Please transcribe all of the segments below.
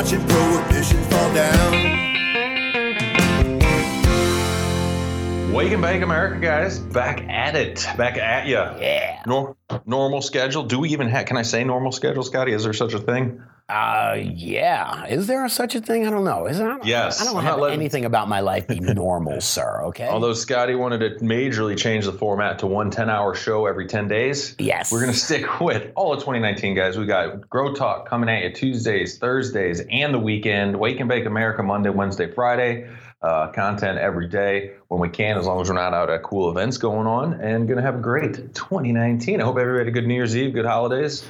watching prohibition fall down. Wake and Bake America, guys, back at it, back at you. Yeah. Nor- normal schedule. Do we even have? Can I say normal schedule, Scotty? Is there such a thing? Uh, yeah. Is there such a thing? I don't know. Is there? Yes. I don't I'm have letting- anything about my life be normal, sir. Okay. Although Scotty wanted to majorly change the format to one 10 hour show every 10 days. yes. We're going to stick with all of 2019, guys. We got Grow Talk coming at you Tuesdays, Thursdays, and the weekend. Wake and Bake America Monday, Wednesday, Friday. Uh, content every day when we can, as long as we're not out at cool events going on. And going to have a great 2019. I hope everybody had a good New Year's Eve, good holidays.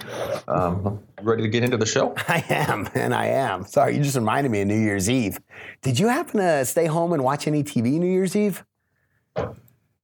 Um, ready to get into the show? I am, and I am. Sorry, you just reminded me of New Year's Eve. Did you happen to stay home and watch any TV New Year's Eve?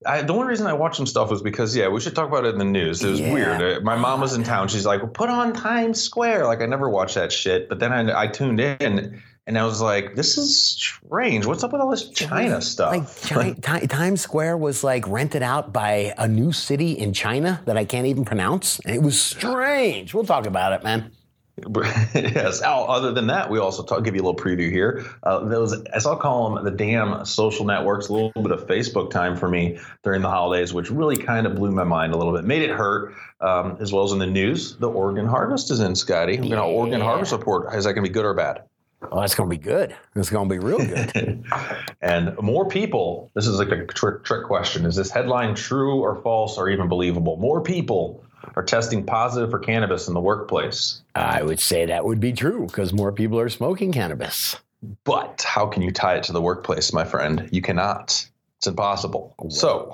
I, the only reason I watched some stuff was because, yeah, we should talk about it in the news. It was Yeah. weird. Uh, My mom was in town. She's like, well, put on Times Square. Like, I never watched that shit. But then I, I tuned in and I was like, this is strange. What's up with all this China stuff? Like Chi- Ti- Times Square was like rented out by a new city in China that I can't even pronounce. It was strange. We'll talk about it, man. yes. Oh, other than that, we also talk, give you a little preview here. Uh, those, as I'll call them, the damn social networks, a little bit of Facebook time for me during the holidays, which really kind of blew my mind a little bit, made it hurt, um, as well as in the news. The Oregon Harvest is in, Scotty. We're going to Oregon Yeah. Harvest report. Is that going to be good or bad? Oh, that's going to be good. It's going to be real good. and more people, this is like a trick, trick question. Is this headline true or false or even believable? More people are testing positive for cannabis in the workplace. I would say that would be true because more people are smoking cannabis. But how can you tie it to the workplace, my friend? You cannot. It's impossible. So,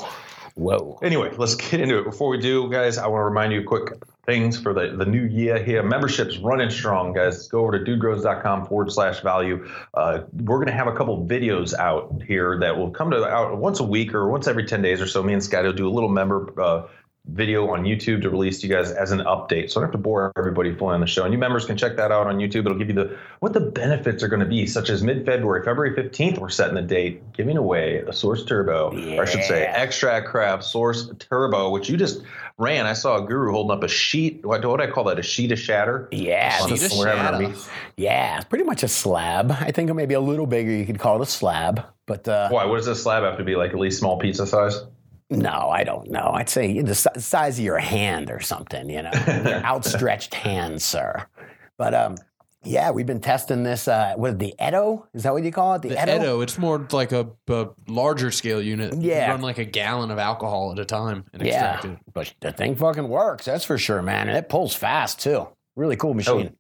Whoa. anyway, let's get into it. Before we do, guys, I want to remind you a quick things for the, the new year here. Memberships running strong, guys. Go over to dudegrows.com forward slash value. Uh, we're going to have a couple videos out here that will come to out once a week or once every 10 days or so. Me and Scotty will do a little member uh, video on YouTube to release to you guys as an update. So I don't have to bore everybody fully on the show. And you members can check that out on YouTube. It'll give you the what the benefits are going to be, such as mid-February, February 15th, we're setting the date, giving away a Source Turbo, or I should say Extract Craft Source Turbo, which you just ran. I saw a guru holding up a sheet. What do I call that? A sheet of shatter? Yeah, On- it's when a- having our shatter. yeah, pretty much a slab. I think maybe a little bigger. You could call it a slab, but uh, Why? What does a slab have to be? Like at least small pizza size? No, I don't know. I'd say the size of your hand or something. You know, your outstretched hand, sir. But um, yeah, we've been testing this. Uh, what the Edo? Is that what you call it? The, The Edo, it's more like a, a larger scale unit. You Yeah. run like a gallon of alcohol at a time and Yeah, extract it. but the thing fucking works. That's for sure, man. And it pulls fast too. Really cool machine.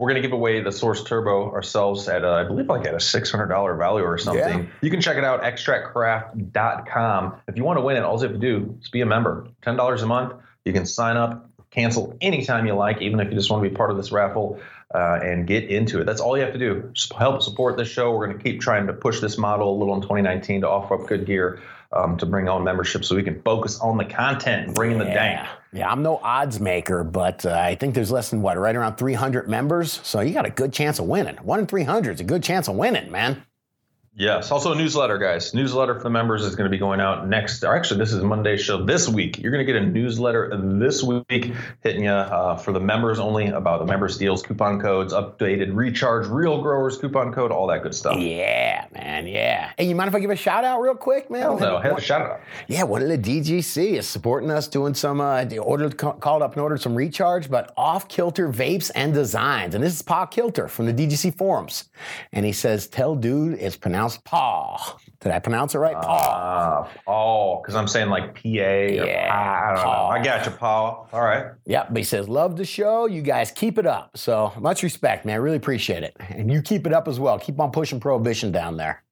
We're going to give away the Source Turbo ourselves at, uh, I believe, like at a $600 value or something. Yeah. You can check it out, extractcraft.com. If you want to win it, all you have to do is be a member. $10 a month. You can sign up, cancel anytime you like, even if you just want to be part of this raffle uh, and get into it. That's all you have to do. Just help support this show. We're going to keep trying to push this model a little in 2019 to offer up good gear um, to bring on membership so we can focus on the content and bring in the dank. Yeah, I'm no odds maker, but uh, I think there's less than what, right around 300 members. So you got a good chance of winning. One in 300 is a good chance of winning, man. Yes. Also, a newsletter, guys. Newsletter for the members is going to be going out next. Or actually, this is Monday show this week. You're going to get a newsletter this week hitting you uh, for the members only about the members deals, coupon codes, updated recharge, real growers coupon code, all that good stuff. Yeah, man, yeah. Hey, you mind if I give a shout out real quick, man? Hell no. Have a shout out. Yeah, one of the DGC is supporting us doing some, uh, ordered, called up and ordered some recharge, but off kilter vapes and designs. And this is Paul Kilter from the DGC forums. And he says, tell dude it's pronounced Paul. Did I pronounce it right? Paul. Ah, Paul, because I'm saying like PA Yeah, Pa- I don't know. I got you, Paul. All right. Yep, but he says, love the show. You guys keep it up. So much respect, man. Really appreciate it. And you keep it up as well. Keep on pushing prohibition down there.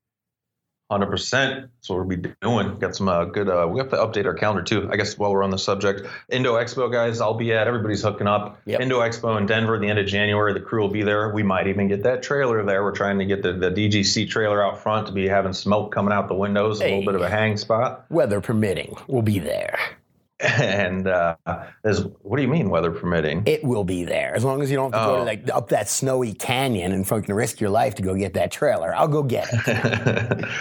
Hundred percent. That's what we'll be doing. Got some uh, good. Uh, we have to update our calendar too. I guess while we're on the subject, Indo Expo guys, I'll be at. Everybody's hooking up. Yep. Indo Expo in Denver, at the end of January. The crew will be there. We might even get that trailer there. We're trying to get the, the DGC trailer out front to be having smoke coming out the windows. A little bit of a hang spot. Weather permitting, we'll be there. And uh, there's what do you mean weather permitting? It will be there. As long as you don't have to go Oh. to like up that snowy canyon and fucking risk your life to go get that trailer. I'll go get it.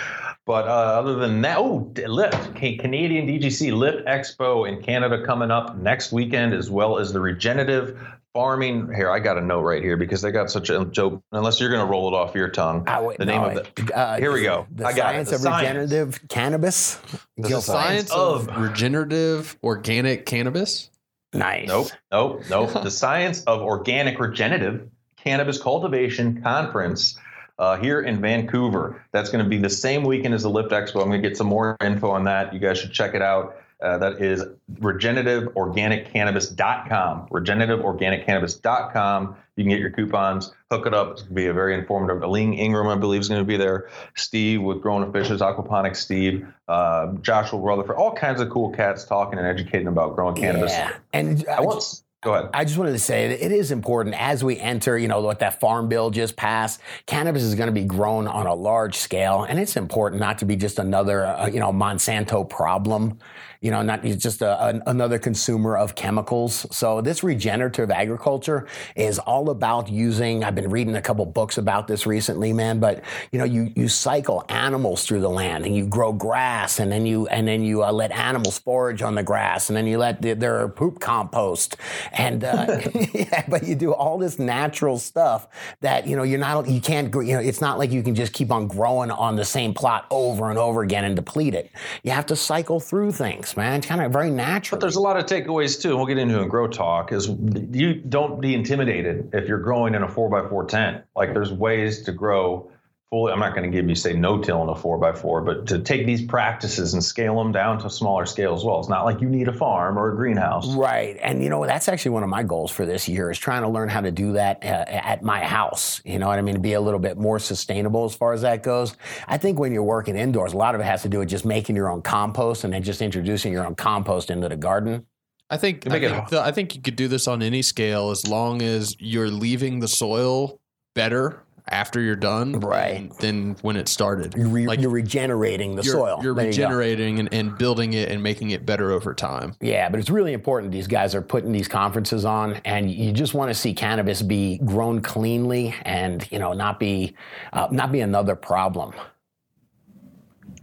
But uh, other than that, oh, Lift, Canadian DGC Lift Expo in Canada coming up next weekend, as well as the regenerative farming. Here, I got a note right here because they got such a joke. Unless you're going to roll it off your tongue. Ah, wait, the no, name of it. uh, Here we go. The I got it. science The of science. regenerative cannabis. The Gil science of regenerative organic cannabis. Nice. Nope, nope, nope. the Science of Organic Regenerative Cannabis Cultivation Conference uh, here in Vancouver. That's going to be the same weekend as the Lift Expo. I'm going to get some more info on that. You guys should check it out. Uh, that is regenerativeorganiccannabis.com. Regenerativeorganiccannabis.com. You can get your coupons, hook it up. It's going to be a very informative. Elaine Ingham, I believe, is going to be there. Steve with Growing Fishes, Aquaponics Steve, uh, Joshua Rutherford, all kinds of cool cats talking and educating about growing cannabis. Yeah. And I want. Go ahead. I just wanted to say that it is important as we enter, you know, what that farm bill just passed. Cannabis is going to be grown on a large scale, and it's important not to be just another, uh, you know, Monsanto problem. You know, not just a, an, another consumer of chemicals. So this regenerative agriculture is all about using. I've been reading a couple books about this recently, man. But you know, you you cycle animals through the land, and you grow grass, and then you and then you uh, let animals forage on the grass, and then you let the, their poop compost, and uh, yeah, but you do all this natural stuff that you know you're not you can't you know it's not like you can just keep on growing on the same plot over and over again and deplete it. You have to cycle through things, man. It's kind of very natural. But there's a lot of takeaways too, and we'll get into in Grow Talk. Is you don't be intimidated if you're growing in a four by four tent. Like there's ways to grow fully. I'm not going to give you say no till in a four by four, but to take these practices and scale them down to smaller scale as well. It's not like you need a farm or a greenhouse. Right. And, you know, that's actually one of my goals for this year is trying to learn how to do that uh, at my house. You know what I mean? Be a little bit more sustainable as far as that goes. I think when you're working indoors, a lot of it has to do with just making your own compost and then just introducing your own compost into the garden. I think I make think, the- I think you could do this on any scale as long as you're leaving the soil better after you're done, Right. Than, than when it started. You're, re- Like, you're regenerating the you're, soil. You're There you regenerating and, and building it and making it better over time. Yeah, but it's really important these guys are putting these conferences on, and you just want to see cannabis be grown cleanly and you know not be uh, not be another problem.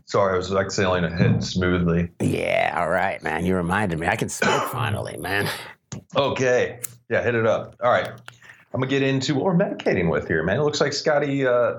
Sorry, I was exhaling a hit smoothly. Yeah, all right, man. You reminded me. I can smoke finally, man. Okay. Yeah, hit it up. All right. I'm gonna get into what we're medicating with here, man. It looks like Scotty, uh,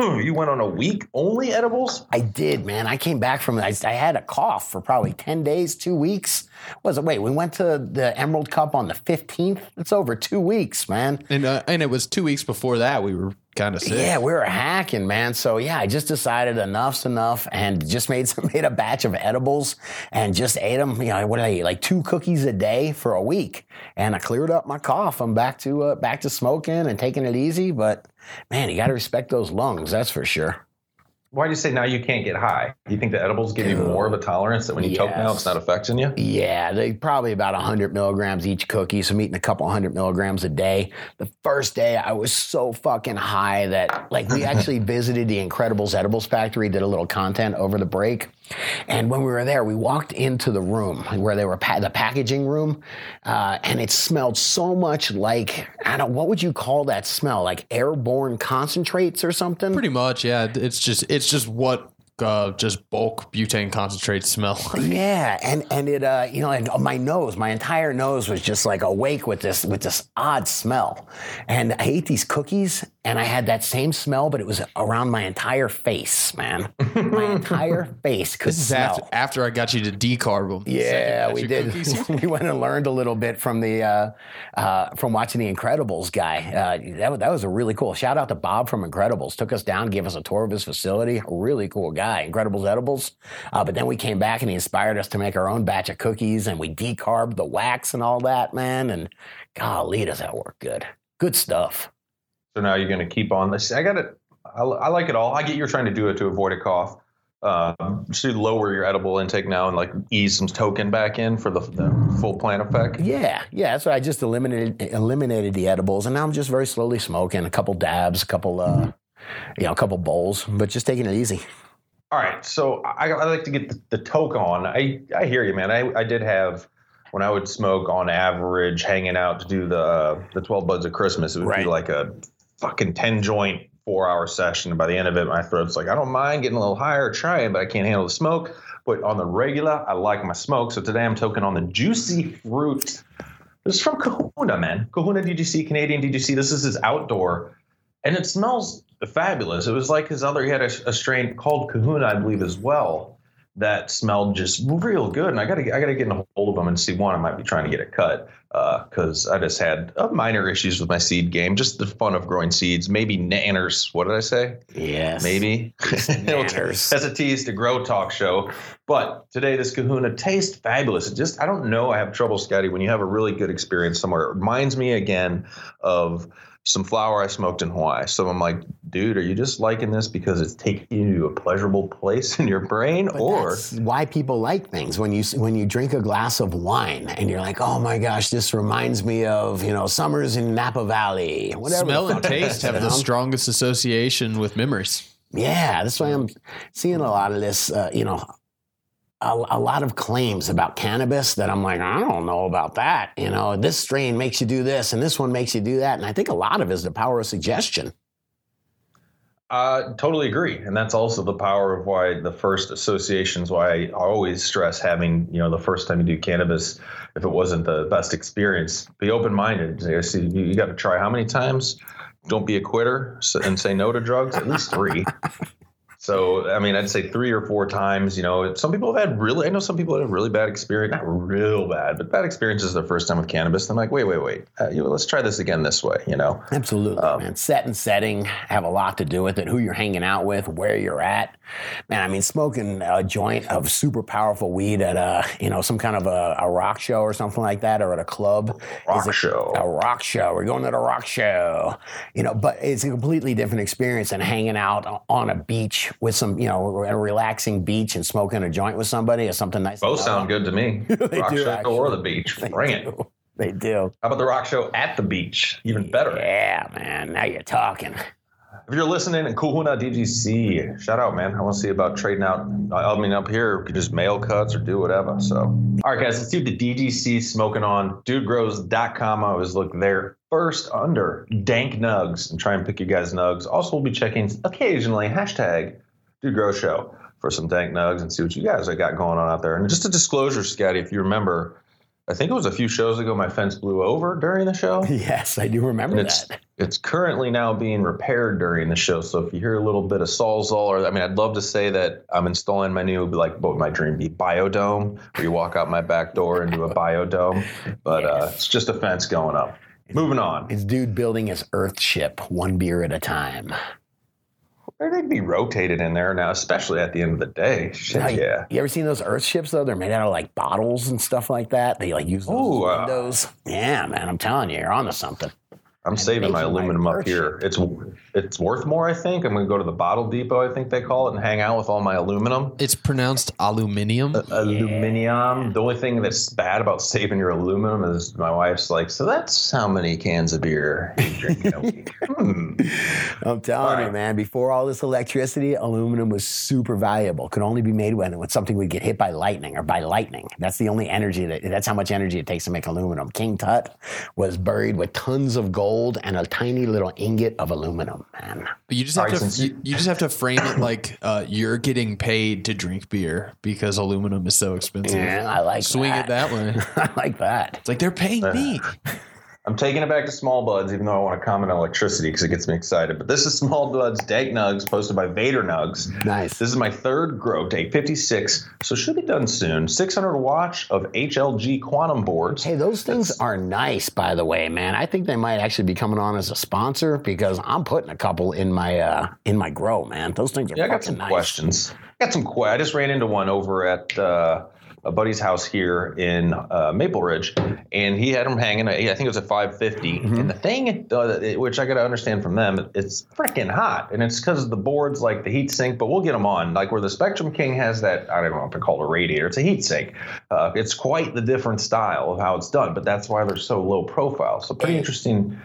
you went on a week only edibles. I did, man. I came back from I, I had a cough for probably 10 days, two weeks. Was it? Wait, we went to the Emerald Cup on the 15th. It's over two weeks, man. And uh, and it was two weeks before that we were kind of sick. Yeah, we were hacking, man. So yeah, I just decided enough's enough, and just made some made a batch of edibles and just ate them. You know, what did I eat? Like two cookies a day for a week, and I cleared up my cough. I'm back to uh, back to smoking and taking it easy. But man, you got to respect those lungs. That's for sure. Why do you say now you can't get high? You think the edibles give you more of a tolerance that when you choke now it's not affecting you? Yeah, they probably about 100 milligrams each cookie. So I'm eating a couple hundred milligrams a day. The first day I was so fucking high that like we actually visited the Incredibles Edibles Factory, did a little content over the break. And when we were there, we walked into the room where they were pa- the packaging room, uh, and it smelled so much like I don't what would you call that smell? Like airborne concentrates or something? Pretty much, yeah. It's just it's just what uh, just bulk butane concentrate smell. Yeah, and and it uh you know and my nose, my entire nose was just like awake with this with this odd smell, and I ate these cookies and I had that same smell, but it was around my entire face, man, my entire face could This is smell. after, after I got you to decarb them. Yeah, we did. we went and learned a little bit from the uh, uh, from watching the Incredibles guy. Uh, that, was- that was a really cool. Shout out to Bob from Incredibles. Took us down, gave us a tour of his facility. A really cool guy. Incredibles edibles. Uh, but then we came back and he inspired us to make our own batch of cookies, and we decarbed the wax and all that, man. And golly, does that work good? Good stuff. So now you're going to keep on this. I got it. I, I like it all. I get you're trying to do it to avoid a cough. Uh, just to lower your edible intake now and like ease some token back in for the, the full plant effect. Yeah, yeah. So I just eliminated eliminated the edibles, and now I'm just very slowly smoking a couple dabs, a couple, uh, you know, a couple bowls, but just taking it easy. All right, so I, I like to get the, the toke on. I I hear you, man. I, I did have when I would smoke on average, hanging out to do the uh, the twelve buds of Christmas. It would Right. be like a fucking ten joint four hour session. By the end of it, my throat's like, I don't mind getting a little higher, trying, but I can't handle the smoke. But on the regular, I like my smoke. So today I'm toking on the juicy fruit. This is from Kahuna, man. Kahuna DGC, Canadian DGC. This is his outdoor, and it smells fabulous. It was like his other, he had a, a strain called Kahuna, I believe, as well that smelled just real good. And I gotta I gotta get in a hold of them and see one. I might be trying to get it cut because uh, I just had uh, minor issues with my seed game. Just the fun of growing seeds. Maybe nanners. What did I say? Yes. Maybe. Nanners. That's a tease to grow talk show. But today this kahuna tastes fabulous. It just I don't know. I have trouble, Scotty, when you have a really good experience somewhere. It reminds me again of some flower I smoked in Hawaii. So I'm like, dude, are you just liking this because it's taking you to a pleasurable place in your brain, But or that's why people like things when you when you drink a glass of wine and you're like, oh my gosh, this reminds me of you know summers in Napa Valley. Whatever. the Smell and taste is, have you the strongest association with memories. Yeah, that's why I'm seeing a lot of this. Uh, you know, a, a lot of claims about cannabis that I'm like, I don't know about that. You know, this strain makes you do this, and this one makes you do that, and I think a lot of it is the power of suggestion. Uh, totally agree, and that's also the power of why the first associations. Why I always stress having you know the first time you do cannabis, if it wasn't the best experience, be open minded. You, see, you, you got to try how many times. Don't be a quitter and say no to drugs. At least three. So I mean, I'd say three or four times. You know, some people have had really. I know some people have really bad experience, not real bad, but bad experiences their first time with cannabis. I'm like, wait, wait, wait. Uh, you know, let's try this again this way. You know. Absolutely, man. Set and setting have a lot to do with it. Who you're hanging out with, where you're at. Man, I mean, smoking a joint of super powerful weed at a, you know, some kind of a, a rock show or something like that, or at a club. Rock a, show. A rock show. We're going to the rock show. You know, but it's a completely different experience than hanging out on a beach with some, you know, a relaxing beach and smoking a joint with somebody or something nice. Both sound good to me. They rock do, show or the beach. They Bring it. They do. How about the rock show at the beach? Even better. Yeah, man. Now you're talking. If you're listening in Kahuna DGC, shout out, man. I want to see about trading out. I mean, up here, you could just mail cuts or do whatever. So, all right, guys, let's do the DGC smoking on dudegrows.com. I always look there first under dank nugs and try and pick you guys nugs. Also, we'll be checking occasionally hashtag Dude Grow Show for some dank nugs and see what you guys have got going on out there. And just a disclosure, Scotty, if you remember, I think it was a few shows ago my fence blew over during the show. Yes, I do remember And it's that. it's currently now being repaired during the show. So if you hear a little bit of Sawzall, or I mean, I'd love to say that I'm installing my new like what would my dream be biodome, where you walk out my back door into a biodome, but uh, it's just a fence going up. Moving on. It's dude building his Earth ship one beer at a time. They'd be rotated in there now, especially at the end of the day. Shit, yeah. You ever seen those Earth ships though? They're made out of like bottles and stuff like that. They like use those Ooh, uh, windows. yeah, man, I'm telling you, you're onto something. I'm saving my aluminum up here. It's it's worth more, I think. I'm going to go to the bottle depot, I think they call it, and hang out with all my aluminum. It's pronounced aluminium. Uh, Aluminium. The only thing that's bad about saving your aluminum is my wife's like, so that's how many cans of beer you drink in a week. Hmm. I'm telling All you, right. man. Before all this electricity, aluminum was super valuable. Could only be made when, when something would get hit by lightning or by lightning. That's the only energy that. That's how much energy it takes to make aluminum. King Tut was buried with tons of gold and a tiny little ingot of aluminum, man. But you just have All right, to you, you just have to frame it like uh, you're getting paid to drink beer because aluminum is so expensive. Yeah, I like Swing that. it that way. I like that. It's like they're paying me. I'm taking it back to Small Buds, even though I want to comment on electricity because it gets me excited. But this is Small Buds Dank Nugs, posted by Vader Nugs. Nice. This is my third grow day 56, so should be done soon. 600 watts of HLG quantum boards. Hey, those things are nice, by the way, man. I think they might actually be coming on as a sponsor because I'm putting a couple in my uh, in my grow, man. Those things are Yeah, I got some nice. questions. I got some. I just ran into one over at uh, a buddy's house here in uh, Maple Ridge, and he had them hanging. I think it was a 550. Mm-hmm. And the thing, uh, which I got to understand from them, it's freaking hot, and it's because the boards like the heat sink. But we'll get them on. Like where the Spectrum King has that. I don't know if to call it a radiator. It's a heat sink. Uh, it's quite the different style of how it's done, but that's why they're so low profile. So pretty interesting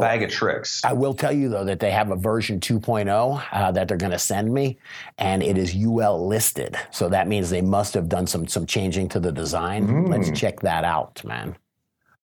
bag of tricks. I will tell you though that they have a version 2.0 uh, that they're going to send me, and it is UL listed. So that means they must have done some some changing to the design. Mm. Let's check that out, man.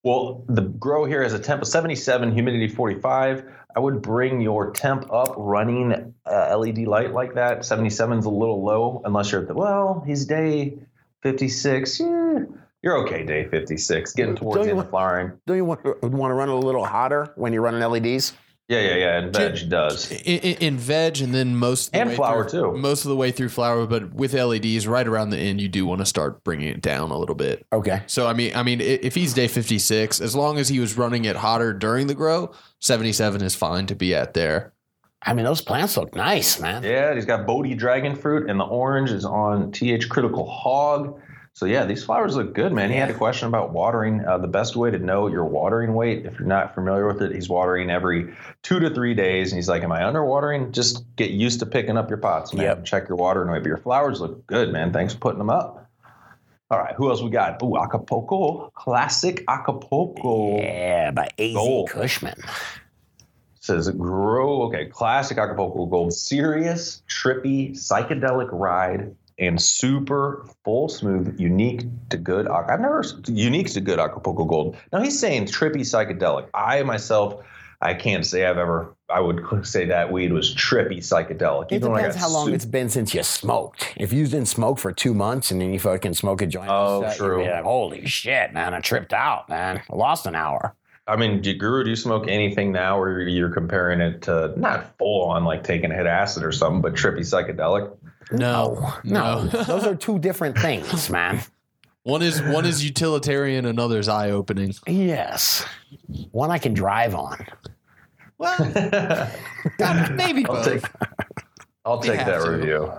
Well, the grow here has a temp of 77, humidity 45. I would bring your temp up running uh, LED light like that. 77 is a little low unless you're at the, well, he's day 56. Yeah, you're okay, day 56. Getting towards Don't the end want- of flowering. Don't you want, want to run it a little hotter when you're running LEDs? Yeah, yeah, yeah. And veg does. In, in, in veg, and then most of the And way flower, through, too. Most of the way through flower, but with LEDs, right around the end, you do want to start bringing it down a little bit. Okay. So I mean, I mean, if he's day fifty six, as long as he was running it hotter during the grow, seventy seven is fine to be at there. I mean, those plants look nice, man. Yeah, he's got Bodhi dragon fruit, and the orange is on TH Critical Hog. So yeah, these flowers look good, man. He had a question about watering. Uh, the best way to know your watering weight, if you're not familiar with it, he's watering every two to three days, and he's like, "Am I underwatering? Just get used to picking up your pots, man. Yep. Check your watering weight." But your flowers look good, man. Thanks for putting them up. All right, who else we got? Ooh, Acapulco, classic Acapulco. Yeah, by AZ Gold. Cushman. says grow okay classic acapulco gold serious trippy psychedelic ride and super full smooth unique to good i've never unique to good acapulco gold now he's saying trippy psychedelic i myself i can't say i've ever i would say that weed was trippy psychedelic It Even depends how long it's been since you smoked. If you didn't smoke for two months and then you fucking smoke a joint, Oh, you'd true. like, Holy shit, man! I tripped out, man. I lost an hour. I mean, do, Guru, do you smoke anything now where you're comparing it to not full on like taking a hit acid or something, but trippy psychedelic? No, No, those are two different things, man. one is one is utilitarian, another is eye opening. Yes, one I can drive on. Well, maybe I'll both. take, I'll take that review.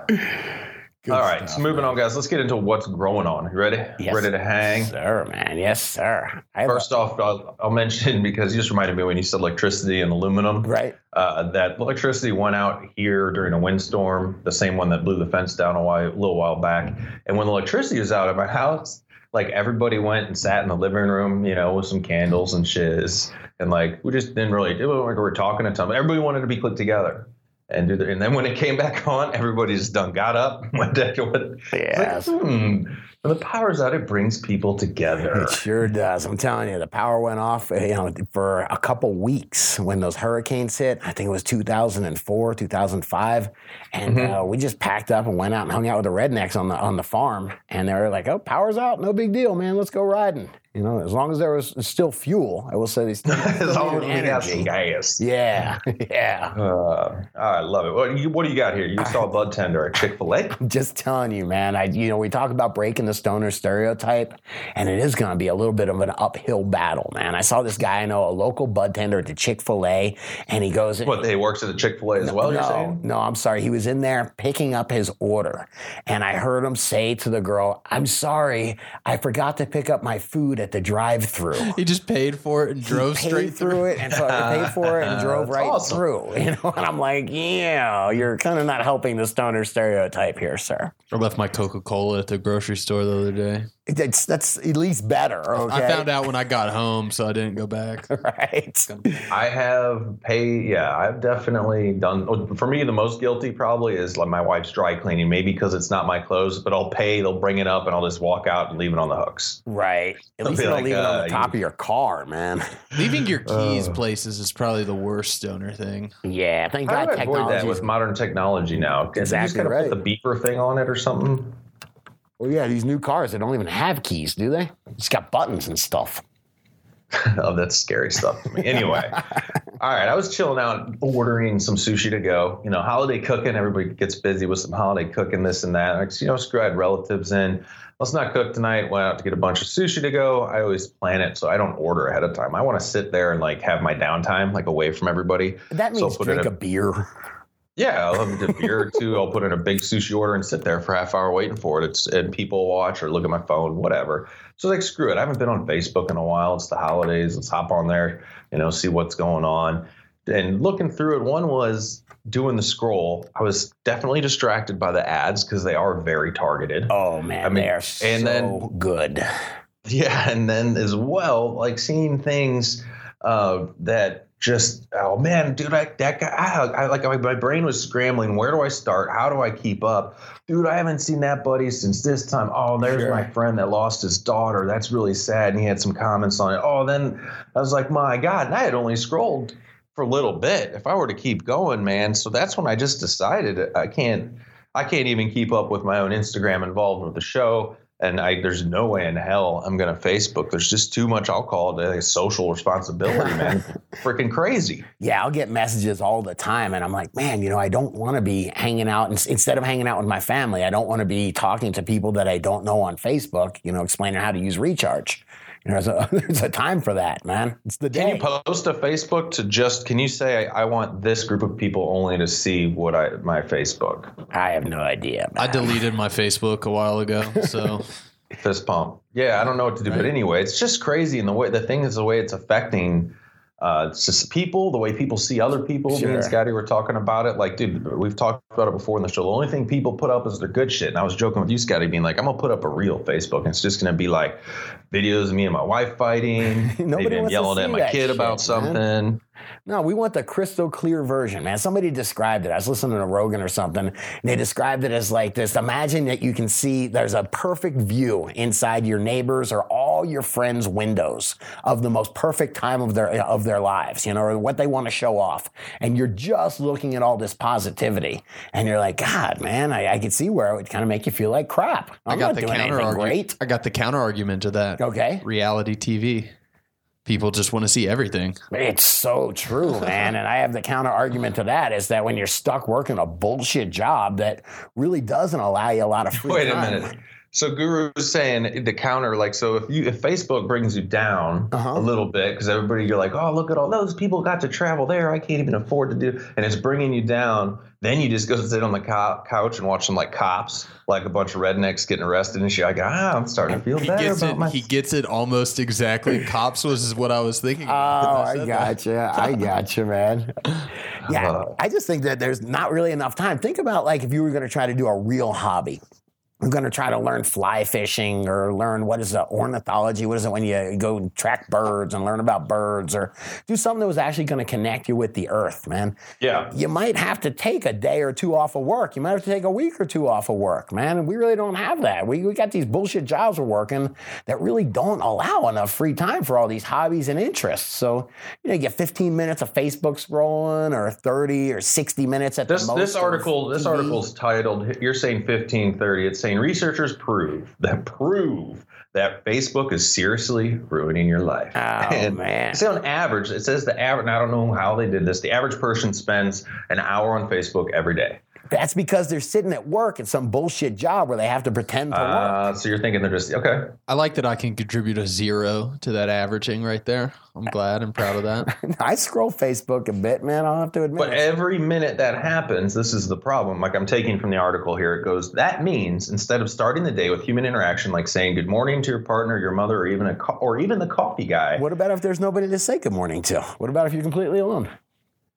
Good All right, stuff, so moving man. on, guys. Let's get into what's growing on. You ready? Yes. Ready to hang? sir, man. Yes, sir. I First off, I'll, I'll mention because you just reminded me when you said electricity and aluminum. right? Uh, that electricity went out here during a windstorm, the same one that blew the fence down a, while, a little while back. And when the electricity was out at my house, like everybody went and sat in the living room, you know, with some candles and shiz, and like we just didn't really do it. Like we were talking to somebody. Everybody wanted to be clicked together. And do the, and then when it came back on, everybody just done got up, went back to what. Yes. Like, hmm. When the power's out, it brings people together. It sure does. I'm telling you, the power went off, uh, you know, for a couple weeks when those hurricanes hit. I think it was 2004, 2005, and Mm-hmm. uh, we just packed up and went out and hung out with the rednecks on the on the farm. And they were like, "Oh, power's out, no big deal, man. Let's go riding." You know, as long as there was still fuel, I will say these. as long as we got some gas. Yeah, yeah. Uh, I love it. What do you, what do you got here? You saw a bud tender at Chick Fil A. I'm just telling you, man. I, you know, we talk about breaking the stoner stereotype, and it is going to be a little bit of an uphill battle, man. I saw this guy I know, a local bud tender at the Chick Fil A, and he goes, What he works at the Chick Fil A as well? You're no, saying? no, I'm sorry. He was in there picking up his order, and I heard him say to the girl, "I'm sorry, I forgot to pick up my food at the drive-through." He just paid for it and drove paid straight through through. it and fucking paid for it and drove right awesome. through. You know, and I'm like, yeah, you're kind of not helping the stoner stereotype here, sir. I left my Coca Cola at the grocery store the other day. That's that's at least better. Okay, I found out when I got home, so I didn't go back. right. I have paid. Yeah, I've definitely done. Oh, for me, the most guilty probably is like my wife's dry cleaning. Maybe because it's not my clothes, but I'll pay. They'll bring it up, and I'll just walk out and leave it on the hooks. Right. At I'll least you don't like, leave it on uh, the top of your car, man. Leaving your keys Uh. places is probably the worst stoner thing. Yeah, thank How God do I avoid that technology. with modern technology now? Can you just Exactly kind of right. put the beeper thing on it or something? Well, yeah, these new cars they don't even have keys, do they? It's got buttons and stuff. oh, that's scary stuff to me. Anyway, all right. I was chilling out, ordering some sushi to go. You know, holiday cooking. Everybody gets busy with some holiday cooking, this and that. Like, you know, screw. I had relatives in. Let's not cook tonight. Went out to get a bunch of sushi to go. I always plan it so I don't order ahead of time. I want to sit there and like have my downtime, like away from everybody. That So means put in drink a- a beer. Yeah, I'll have a beer or two. I'll put in a big sushi order and sit there for half hour waiting for it. It's and people watch or look at my phone, whatever. So like, screw it. I haven't been on Facebook in a while. It's the holidays. Let's hop on there, you know, see what's going on. And looking through it, one was doing the scroll. I was definitely distracted by the ads because they are very targeted. Oh man, I mean, they are and so then- good. Yeah, and then as well, like seeing things uh, that just oh man, dude, I, that guy, I, I like my, my brain was scrambling. Where do I start? How do I keep up? Dude, I haven't seen that buddy since this time. Oh, there's Sure. my friend that lost his daughter. That's really sad. And he had some comments on it. Oh, then I was like, my God, and I had only scrolled for a little bit. If I were to keep going, man, so that's when I just decided I can't. I can't even keep up with my own Instagram involved with the show. And I, there's no way in hell I'm going to Facebook. There's just too much, I'll call it a social responsibility, man. Freaking crazy. Yeah, I'll get messages all the time, and I'm like, man, you know, I don't want to be hanging out. ins- Instead of hanging out with my family, I don't want to be talking to people that I don't know on Facebook. You know, explaining how to use recharge. You know, there's a, there's a time for that, man. It's the day. Can you post to Facebook to just, can you say, I, I want this group of people only to see what I, my Facebook? I have no idea. I deleted my Facebook a while ago, so Fist pump. Yeah, I don't know what to do. But anyway, it's just crazy. in the way, the thing is the way it's affecting uh, it's just people, the way people see other people. Me Sure. and Scotty were talking about it. Like, dude, we've talked about it before in the show. The only thing people put up is their good shit. And I was joking with you, Scotty, being like, I'm gonna put up a real Facebook, and it's just gonna be like videos of me and my wife fighting. Nobody maybe I'm wants to yelling at my kid shit, about man. something. No, we want the crystal clear version, man. Somebody described it. I was listening to Rogan or something, and they described it as like this. Imagine that you can see there's a perfect view inside your neighbors or all your friends' windows of the most perfect time of their of their lives, you know, or what they want to show off. And you're just looking at all this positivity, and you're like, God, man, I, I could see where it would kind of make you feel like crap. I'm I got not the doing counter anything argument. great. I got the counter argument to that. Okay. Reality TV. People just want to see everything. It's so true, man. and I have the counter argument to that is that when you're stuck working a bullshit job that really doesn't allow you a lot of free Wait a minute. So Guru is saying the counter, like, so if you if Facebook brings you down Uh-huh. a little bit, because everybody you're like, oh, look at all those people got to travel there, I can't even afford to do, and it's bringing you down. Then you just go sit on the co- couch and watch some like cops, like a bunch of rednecks getting arrested and shit. Like, ah, I'm starting to feel He better gets about it. my. He gets it almost exactly. Cops was what I was thinking. Oh, about. I said that. gotcha. I gotcha, man. Yeah, Uh. I just think that there's not really enough time. Think about like if you were going to try to do a real hobby. I'm going to try to learn fly fishing or learn what is the ornithology. What is it when you go and track birds and learn about birds or do something that was actually going to connect you with the earth, man. yeah, you might have to take a day or two off of work. You might have to take a week or two off of work, man. And we really don't have that. We, we got these bullshit jobs we're working that really don't allow enough free time for all these hobbies and interests. So, you know, you get 15 minutes of Facebook scrolling or 30 or 60 minutes at this the most. this article this TV. article's titled. You're saying 15, 30. It's saying researchers prove that prove that Facebook is seriously ruining your life. Oh, And man. Say on average, it says the average. and I don't know how they did this. The average person spends an hour on Facebook every day. That's because they're sitting at work at some bullshit job where they have to pretend to work. Uh, so you're thinking they're just okay. I like that I can contribute a zero to that averaging right there. I'm glad and proud of that. I scroll Facebook a bit, man. I'll have to admit. But it. every minute that happens, this is the problem. Like I'm taking from the article here, it goes, that means instead of starting the day with human interaction, like saying good morning to your partner, your mother, or even a co- or even the coffee guy, what about if there's nobody to say good morning to? What about if you're completely alone?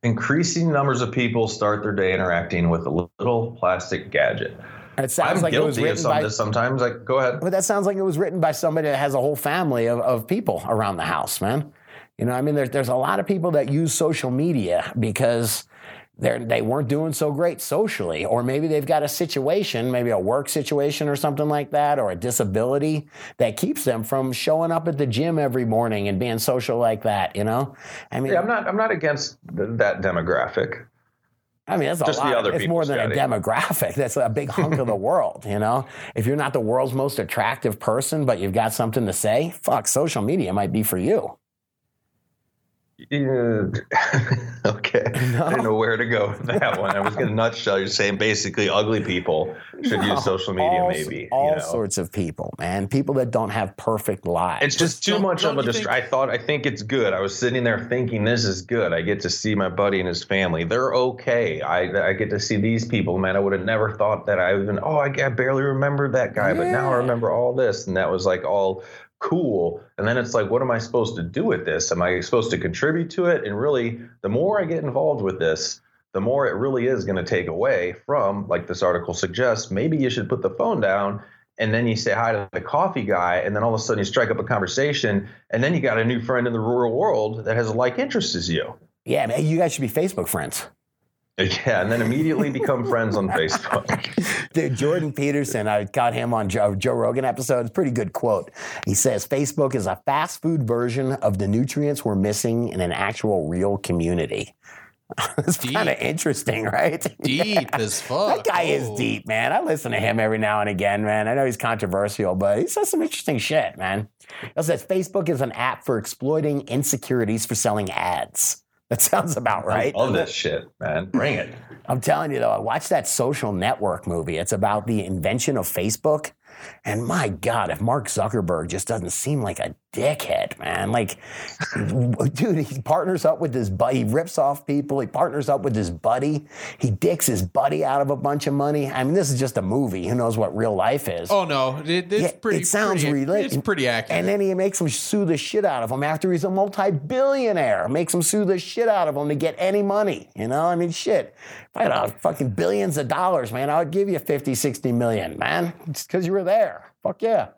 Increasing numbers of people start their day interacting with a little plastic gadget. It sounds I'm like it was guilty of written some by of this sometimes. Like, go ahead. But that sounds like it was written by somebody that has a whole family of, of people around the house, man. You know, I mean, there's there's a lot of people that use social media because they're they weren't doing so great socially, or maybe they've got a situation, maybe a work situation or something like that, or a disability that keeps them from showing up at the gym every morning and being social like that. You know, I mean, Yeah, I'm not. I'm not against th- that demographic. I mean, that's a Just the lot. other it's more than a demographic. That's a big hunk of the world, you know? If you're not the world's most attractive person, but you've got something to say, fuck, social media might be for you. Yeah. okay. I didn't know where to go with that one. I was going to nutshell. You're saying basically ugly people should No, use social media, all, maybe. All you know? sorts of people, man. People that don't have perfect lives. It's just too Don't- much don't of a you distraction. I thought, I think it's good. I was sitting there thinking, this is good. I get to see my buddy and his family. They're okay. I, I get to see these people. Man, I would have never thought that I even, oh, I, I barely remember that guy, but now I remember all this. And that was like all cool. And then it's like, what am I supposed to do with this? Am I supposed to contribute to it? And really, the more I get involved with this, the more it really is going to take away from, like this article suggests, maybe you should put the phone down and then you say hi to the coffee guy, and then all of a sudden you strike up a conversation, and then you got a new friend in the rural world that has a like interests as you. Yeah, man, you guys should be Facebook friends. Yeah, and then immediately become friends on Facebook. Dude, Jordan Peterson, I got him on Joe, Joe Rogan episode. It's a pretty good quote. He says Facebook is a fast food version of the nutrients we're missing in an actual real community. it's kind of interesting, right? Deep as fuck. That guy is Oh. deep, man. I listen to him every now and again, man. I know he's controversial, but he says some interesting shit, man. He says Facebook is an app for exploiting insecurities for selling ads. That sounds about right. I love this shit, man. Bring it. I'm telling you though, I watched that social network movie. It's about the invention of Facebook. And my God, if Mark Zuckerberg just doesn't seem like a dickhead, man. Like, dude, he partners up with his buddy. He rips off people. He partners up with his buddy. He dicks his buddy out of a bunch of money. I mean, this is just a movie. Who knows what real life is? Oh no, it, it's Yeah, pretty. it sounds pretty. It's pretty accurate. And then he makes him sue the shit out of him after he's a multi-billionaire. Makes him sue the shit out of him to get any money. You know, I mean, shit. If I had uh, fucking billions of dollars, man, I would give you 50, 60 million, man. Just because you were there. Fuck yeah.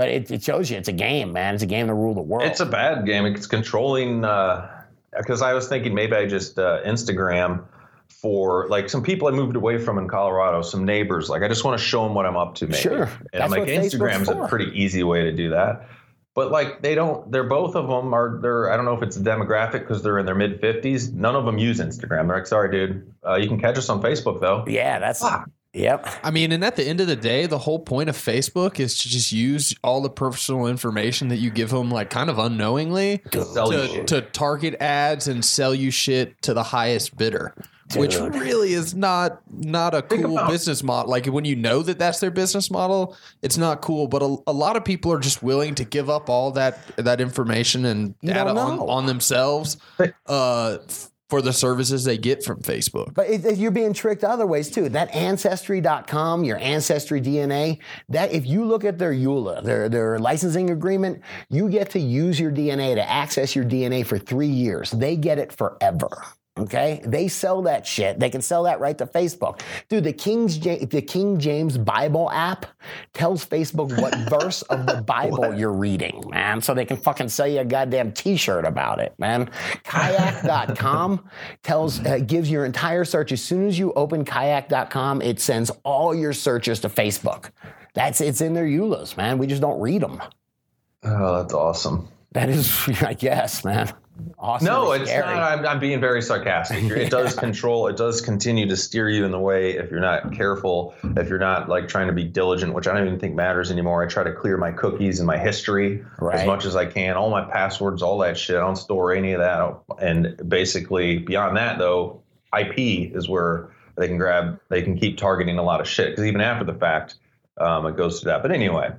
But it, it shows you it's a game, man. It's a game to rule the world. It's a bad game. It's controlling. Because I was thinking maybe I just uh, Instagram for like some people I moved away from in Colorado, some neighbors. Like I just want to show them what I'm up to. Maybe. Sure. And That's I'm like Instagram's a pretty easy way to do that. But like they don't. They're both of them are. They're. I don't know if it's a demographic because they're in their mid 50s. None of them use Instagram. They're like, sorry, dude. Uh, you can catch us on Facebook though. yeah, that's. Fuck. Yep. I mean, and at the end of the day, the whole point of Facebook is to just use all the personal information that you give them, like kind of unknowingly, to, to target ads and sell you shit to the highest bidder, which really is not not a Think cool about- business model. Like when you know that that's their business model, it's not cool. But a, a lot of people are just willing to give up all that that information and You data don't on, know. on themselves uh, f- for the services they get from Facebook. But it, it- you're being tricked other ways too. That ancestry.com, your ancestry DNA, that if you look at their EULA, their, their licensing agreement, you get to use your DNA to access your DNA for three years. They get it forever. Okay, they sell that shit. They can sell that right to Facebook, dude. The King's Ja- the King James Bible app tells Facebook what verse of the Bible you're reading, man, so they can fucking sell you a goddamn T-shirt about it, man. Kayak.com tells uh, gives your entire search as soon as you open Kayak.com, it sends all your searches to Facebook. That's it's in their EULAs, man. We just don't read them. Oh, that's awesome. That is, I guess, man. Awesome. No, it's scary. not. I'm, I'm being very sarcastic. It does control. It does continue to steer you in the way if you're not careful. If you're not like trying to be diligent, which I don't even think matters anymore. I try to clear my cookies and my history Right. as much as I can. All my passwords, all that shit. I don't store any of that. And basically, beyond that, though, IP is where they can grab. They can keep targeting a lot of shit because even after the fact, um, it goes to that. But anyway,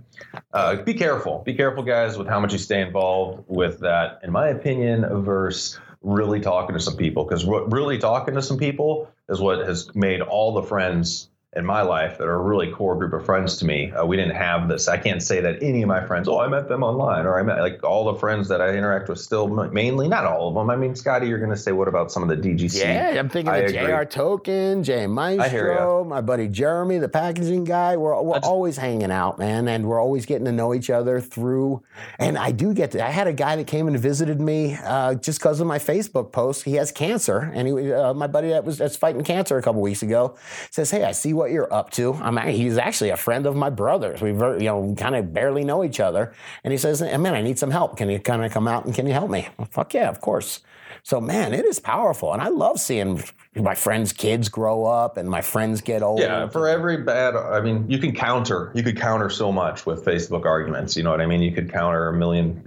uh, be careful. Be careful, guys, with how much you stay involved with that. In my opinion, versus really talking to some people, because really talking to some people is what has made all the friends in my life that are a really core group of friends to me. Uh, we didn't have this. I can't say that any of my friends, oh, I met them online, or I met like all the friends that I interact with still mainly, not all of them. I mean, Scotty, you're going to say, what about some of the DGC? Yeah, I'm thinking I of agree. J.R. Token, Jay Maestro, my buddy Jeremy, the packaging guy. We're, we're That's- always hanging out, man, and we're always getting to know each other through. And I do get to. I had a guy that came and visited me uh, just because of my Facebook post. He has cancer, and he, uh, my buddy that was that's fighting cancer a couple weeks ago says, "Hey, I see what you're up to." I'm he's actually a friend of my brother's. We you know kind of barely know each other, and he says, "Hey, "Man, I need some help. Can you kind of come out and can you help me?" Well, fuck yeah, of course. So man, it is powerful, and I love seeing my friends' kids grow up and my friends get older. Yeah, for every bad, I mean, you can counter. You could counter so much with Facebook arguments. You know what I mean? You could counter a million.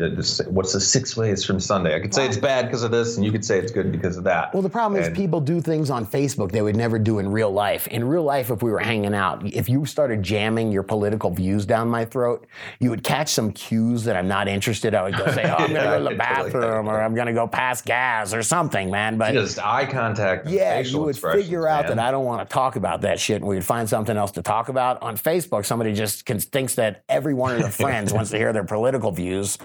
What's the six ways from Sunday? I could say it's bad because of this, and you could say it's good because of that. Well, the problem is people do things on Facebook they would never do in real life. In real life, if we were hanging out, if you started jamming your political views down my throat, you would catch some cues that I'm not interested. I would go say, "Oh, I'm going to go to the bathroom," or "I'm going to go pass gas," or something, man. But just eye contact. yeah, you would figure out man. that I don't want to talk about that shit, and we would find something else to talk about. On Facebook, somebody just can, thinks that every one of their friends wants to hear their political views,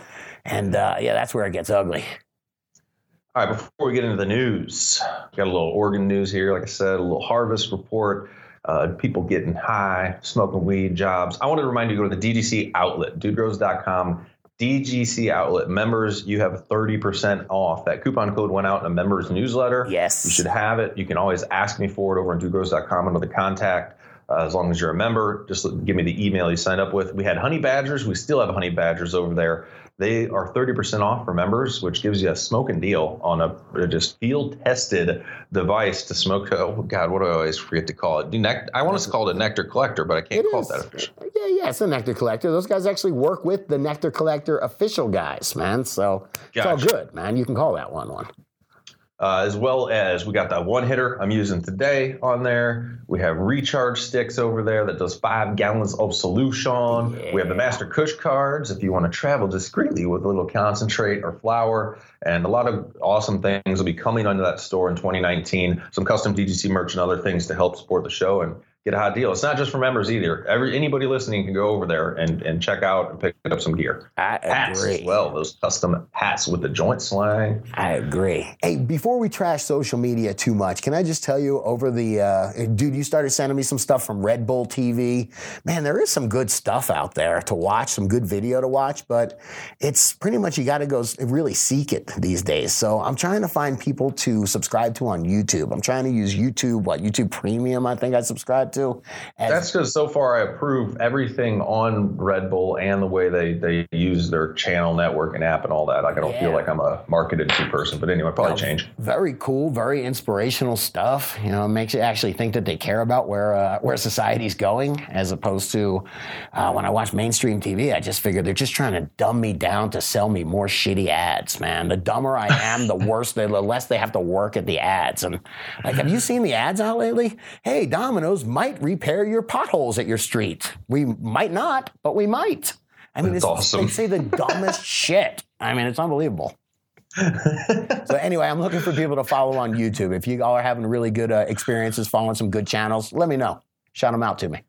and uh, yeah, that's where it gets ugly. All right, before we get into the news, got a little Oregon news here. Like I said, a little harvest report. uh, people getting high, smoking weed, jobs. I want to remind you to go to the DGC outlet, dudegrows.com. DGC outlet members, you have 30% off. That coupon code went out in a members newsletter. Yes. You should have it. You can always ask me for it over on dudegrows.com under the contact. Uh, as long as you're a member, just give me the email you signed up with. We had honey badgers. We still have honey badgers over there. They are 30% off for members, which gives you a smoking deal on a, just field tested device to smoke. Oh, God, what do I always forget to call it? Nect- I want to call it a nectar collector, but I can't It call is. it that officially. Uh, yeah, yeah, it's a nectar collector. Those guys actually work with the nectar collector official guys, man. So it's all good, man. You can call that one one. Uh, as well as we got that one hitter I'm using today on there. We have recharge sticks over there that does five gallons of solution. We have the Master Kush cards if you want to travel discreetly with a little concentrate or flour. And a lot of awesome things will be coming onto that store in 2019. Some custom DGC merch and other things to help support the show and get a hot deal. It's not just for members either. Every anybody listening can go over there and, and check out and pick up some gear. I Hats agree. as well, those custom hats with the joint slang. I agree. Hey, before we trash social media too much, can I just tell you over the uh, dude, you started sending me some stuff from Red Bull TV. Man, there is some good stuff out there to watch, some good video to watch, but it's pretty much you got to go really seek it these days. So I'm trying to find people to subscribe to on YouTube. I'm trying to use YouTube, what YouTube Premium? I think I subscribe to. as- That's because so far I approve everything on Red Bull and the way they, they use their channel network and app and all that. Like I don't feel like I'm a marketed to person, but anyway, probably Yeah. change. very cool, very inspirational stuff. You know, it makes you actually think that they care about where uh, where society's going, as opposed to uh, when I watch mainstream TV. I just figure they're just trying to dumb me down to sell me more shitty ads. Man, the dumber I am, the worse, they, the less they have to work at the ads. And like, have you seen the ads out lately? Hey, Domino's might repair your potholes at your street. We might not, but we might. I mean, That's it's, awesome. they say the dumbest shit. I mean, it's unbelievable. So anyway, I'm looking for people to follow on YouTube. If you all are having really good uh, experiences following some good channels, let me know. Shout them out to me.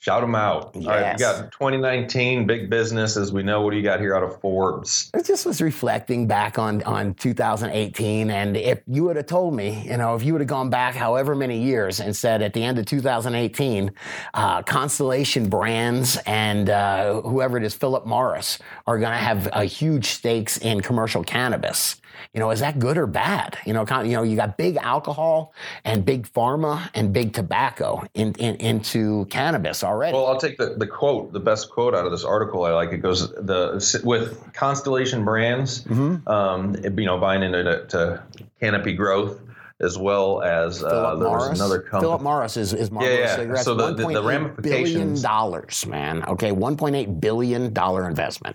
Shout them out. All right, Yes. we got 2019 big business as we know. What do you got here out of Forbes? I just was reflecting back on on 2018, and if you would have told me, you know, if you would have gone back however many years and said at the end of 2018, uh, Constellation Brands and uh, whoever it is, Philip Morris, are going to have a huge stakes in commercial cannabis. You know, is that good or bad? You know, kind you know, you got big alcohol and big pharma and big tobacco in, in, into cannabis already. Well, I'll take the, the quote, the best quote out of this article. I like it goes the with Constellation Brands, Mm-hmm. um, you know, buying into to, to Canopy Growth as well as uh, there was another company. Philip Morris is, is Marlboro yeah. cigarettes. So the- the- the 1.8 billion ramifications- dollars, man. Okay, one point eight billion dollar investment.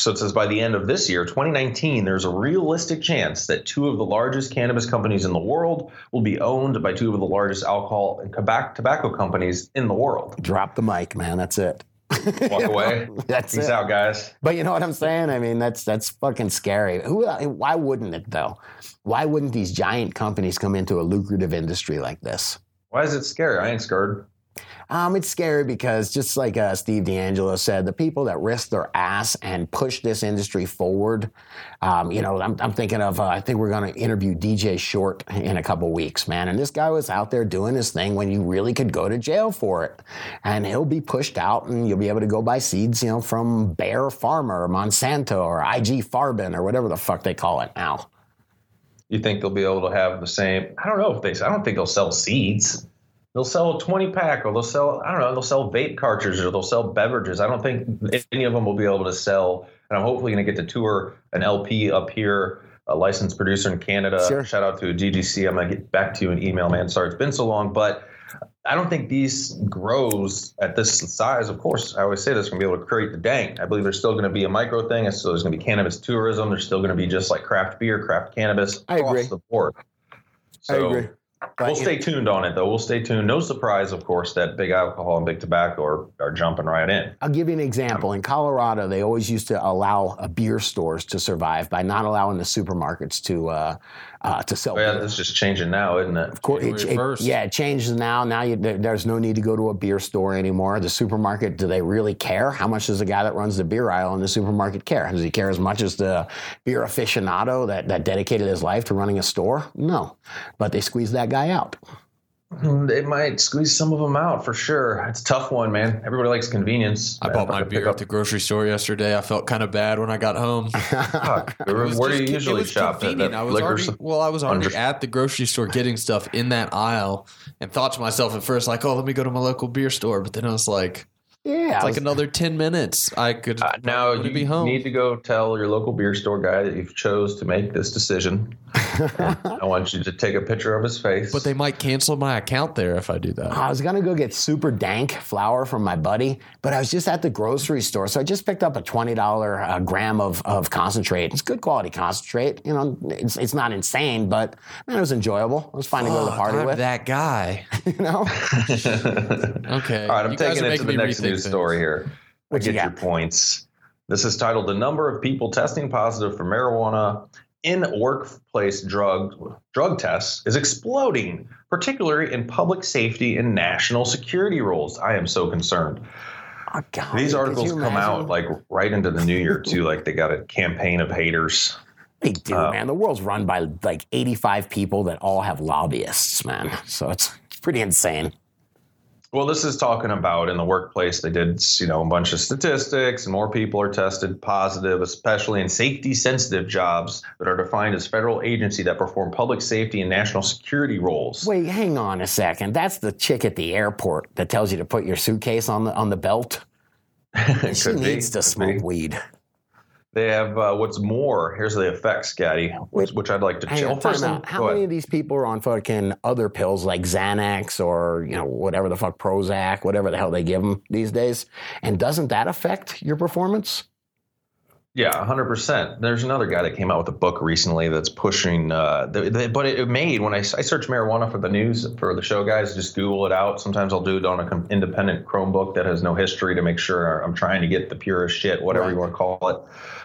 So it says by the end of this year, 2019, there's a realistic chance that two of the largest cannabis companies in the world will be owned by two of the largest alcohol and tobacco, companies in the world. Drop the mic, man. That's it. Walk away. That's Peace it. out, guys. But you know what I'm saying? I mean, that's that's fucking scary. Who? Why wouldn't it though? Why wouldn't these giant companies come into a lucrative industry like this? Why is it scary? I ain't scared. Um, it's scary because just like uh, Steve DeAngelo said, the people that risk their ass and push this industry forward, um, you know, I'm, I'm thinking of, uh, I think we're going to interview DJ Short in a couple weeks, man. And this guy was out there doing his thing when you really could go to jail for it. And he'll be pushed out and you'll be able to go buy seeds, you know, from Bayer Pharma or Monsanto or IG Farben or whatever the fuck they call it now. You think they'll be able to have the same? I don't know if they. I don't think they'll sell seeds. They'll sell a 20 pack, or they'll sell. I don't know. They'll sell vape cartridges, or they'll sell beverages. I don't think any of them will be able to sell. And I'm hopefully going to get to tour an LP up here. A licensed producer in Canada. Sure. Shout out to DGC. I'm going to get back to you in email, man. Sorry it's been so long, but I don't think these grows at this size. Of course, I always say this going to be able to create the dank. I believe there's still going to be a micro thing. So there's going to be cannabis tourism. There's still going to be just like craft beer, craft cannabis I across agree. the board. I So agree. But we'll stay tuned on it, though. We'll stay tuned. No surprise, of course, that big alcohol and big tobacco are, are jumping right in. I'll give you an example. In Colorado, they always used to allow uh, beer stores to survive by not allowing the supermarkets to uh, uh, to sell But yeah, beer. that's just changing now, isn't it? Of course, it, it- yeah, it changes now. Now you, there, there's no need to go to a beer store anymore. The supermarket, do they really care? How much does the guy that runs the beer aisle in the supermarket care? Does he care as much as the beer aficionado that, that dedicated his life to running a store? No, but they squeeze that guy out. Mm-hmm. It might squeeze some of them out for sure. It's a tough one, man. Everybody likes convenience. I Man, bought my beer at the grocery store yesterday. I felt kind of bad when I got home. Where was do you usually shop? At that I was liquor already store? well. I was already Under- at the grocery store getting stuff in that aisle, and thought to myself at first, like, "Oh, let me go to my local beer store." But then I was like, Yeah, "It's like was- another ten minutes. I could Uh, now would you be home." need to go tell your local beer store guy that you've chose to make this decision. I want you to take a picture of his face. but they might cancel my account there if I do that. I was gonna go get super dank flour from my buddy, but I was just at the grocery store, so I just picked up a twenty dollar uh, gram of, of concentrate. It's good quality concentrate. You know, it's, it's not insane, but man, it was enjoyable. It was fun to go to the party I'm with. that guy. You know, Okay. All right, I'm You taking it to the next rethink things. story here. I you get your points. This is titled "The Number of People Testing Positive for Marijuana in Workplace Drug Drug Tests is Exploding, particularly in public safety and national security roles." I am so concerned. oh, God, These articles come out like right into the new year too. Like they got a campaign of haters. They do, Uh, man. The world's run by like 85 people that all have lobbyists, man. So it's pretty insane. Well, this is talking about in the workplace. They did, you know, a bunch of statistics, and more people are tested positive, especially in safety-sensitive jobs that are defined as federal agency that perform public safety and national security roles. Wait, hang on a second. That's the chick at the airport that tells you to put your suitcase on the on the belt. She could be, needs to could smoke be. weed. They have uh, what's more. Here's the effects, Gaddy, which, which I'd like to. On, time First, out. How go many ahead. of these people are on fucking other pills like Xanax or you know whatever the fuck Prozac, whatever the hell they give them these days? And doesn't that affect your performance? Yeah, 100%. There's another guy that came out with a book recently that's pushing, uh, the, the, but it, it made, when I, I search marijuana for the news for the show guys, just Google it out. Sometimes I'll do it on an independent Chromebook that has no history to make sure I'm trying to get the purest shit, whatever Right. you want to call it.